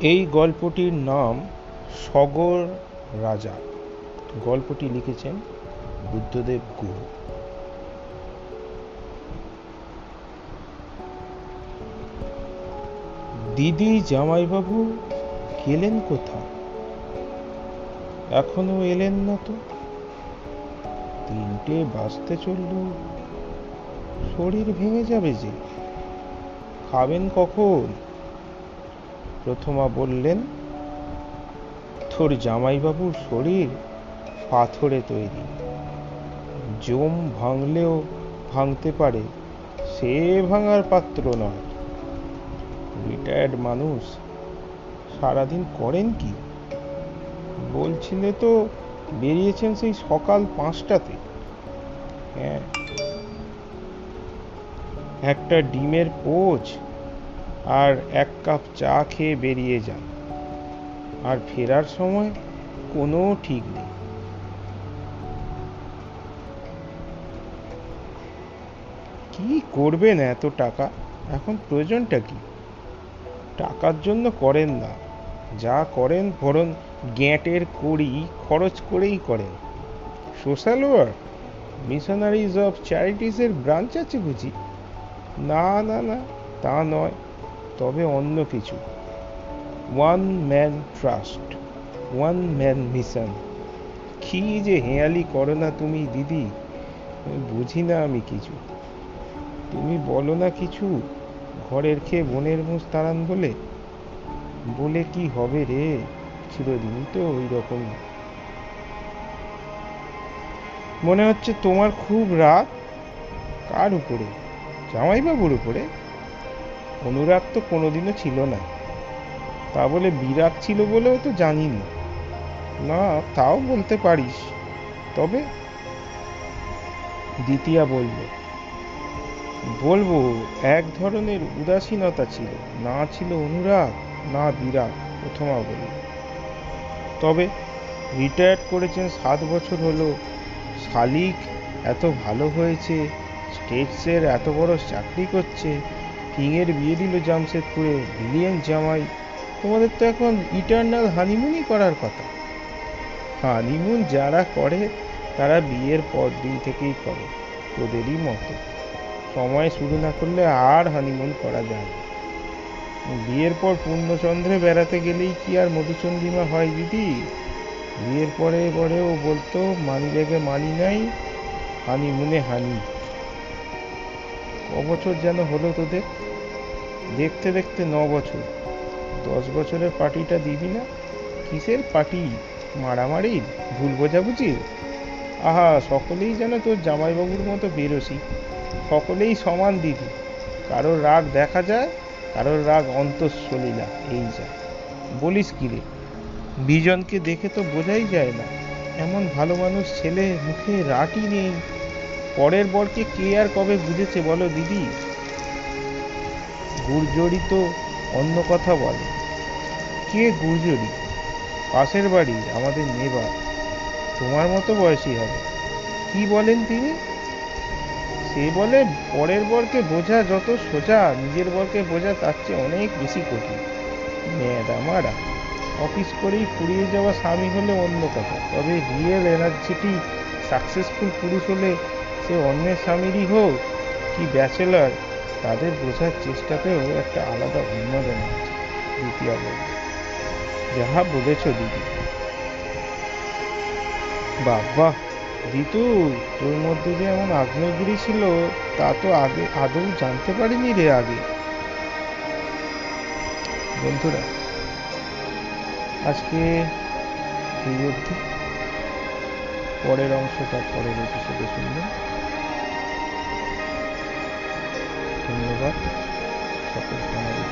এই গল্পটির নাম সগর রাজা। গল্পটি লিখেছেন বুদ্ধদেব গুহ। দিদি জামাইবাবু গেলেন কোথায়? এখনও এলেন না তো? তিনটে বাঁচতে চলল। শরীর ভেঙে যাবে যে। খাবেন কখন? প্রথমা বললেন তোর জামাইবাবুর শরীর পাথরে তৈরি। জম ভাঙলেও ভাঙতে পারে, সে ভাঙার পাত্র নয়। রিটায়ার্ড মানুষ সারাদিন করেন কি? বলছিলে তো বেরিয়েছেন সেই সকাল পাঁচটাতে। হ্যাঁ একটা ডিমের পোচ আর এক কাপ চা খেয়ে বেরিয়ে যান। আর ফেরার সময় কোনো ঠিক নেই। কি করবেন এত টাকা? এখন প্রয়োজনটা কি? টাকার জন্য করেন না। যা করেন বরং গ্যাঁটের করি খরচ করেই করেন। সোশ্যাল ওয়ার্ক, মিশনারিজ অফ চ্যারিটিসের ব্রাঞ্চ আছে বুঝি? না না না, তা নয়। তবে অন্য কিছু। One man trust one man mission কি যে হেয়ালি করো না তুমি, দিদি? বুঝি না আমি কিছু। তুমি বলো না কিছু? ঘরের খেয়ে বনের মুখ তাড়ান বলে? বলে কি হবে রে? চিরদিনই তো ওই রকমই মনে হচ্ছে তোমার খুব রাগ। কার উপরে? জামাইবাবুর উপরে? অনুরাগ তো কোনোদিনও ছিল না। তা বলে বিরাগ ছিল বলেও তো জানিনি। না, তাও বলতে পারিস। তবে দ্বিতীয়া বলল, বলব, এক ধরনের উদাসীনতা ছিল। না ছিল অনুরাগ, না বিরাগ প্রথমা বলল তবে রিটায়ার্ড করেছেন সাত বছর হলো। শালিক এত ভালো হয়েছে স্টেটসের এত বড় চাকরি করছে। কিংয়ের বিয়ে দিল জামশেদপুরে ব্রিলিয়েন্ট জামাই। তোমাদের তো এখন ইটার্নাল হানিমুনই করার কথা। হানিমুন যারা করে, তারা বিয়ের পর দিন থেকেই করে তোদেরই মতো। সময় শুরু না করলে আর হানিমুন করা যায় না। বিয়ের পর পূর্ণচন্দ্রে বেড়াতে গেলেই কি আর মধুচন্দ্রিমা হয় দিদি? বিয়ের পরে পরেও বলতো মানি ব্যাগে মানি নাই হানিমুনে হানি। বছর যেন হলো তোদের? দেখতে দেখতে ন বছর। দশ বছরের পার্টিটা দিবি না? কিসের পার্টি? মারামারির? ভুল বোঝাবুঝির? আহা, সকলেই যেন তোর জামাইবাবুর মতো বেরোসি। সকলেই সমান দিদি। কারোর রাগ দেখা যায়, কারোর রাগ অন্তঃসলীলা। এই যা। বলিস কি রে? বিজনকে দেখে তো বোঝাই যায় না। এমন ভালো মানুষ ছেলে মুখে রাটই নেই। পরের বরকে কে আর কবে বুঝেছে বলো দিদি? গুর্জরি তো অন্য কথা বলে। কে গুর্জরি? পাশের বাড়ি, আমাদের নেবার। তোমার মতো বয়সী হবে। কি বলেন তিনি? সে বলে পরের বরকে বোঝা যত সোজা, নিজের বরকে বোঝা তার চেয়ে অনেক বেশি কঠিন। ম্যাডামারা অফিস করেই ফুরিয়ে যাওয়া স্বামী হলে অন্য কথা। তবে রিয়েল এনার্জেটিক, সাকসেসফুল পুরুষ হলে সে অন্যের স্বামীরই হোক, কি ব্যাচেলার, তাদের বোঝার চেষ্টাতেও একটা আলাদা উন্মাদনা আছে, দ্বিতীয় বল যাহা বলেছ, দিদি। বাবা, দিতু, তোর মধ্যে যে এমন আগ্নেয়গিরি ছিল, তা তো আগে, আদৌ জানতে পারিনি রে আগে। বন্ধুরা, আজকে এই অবধি। পরের অংশটা পরের এপিসোডে শুনবেন ধন্যবাদ সকলকে আমাদের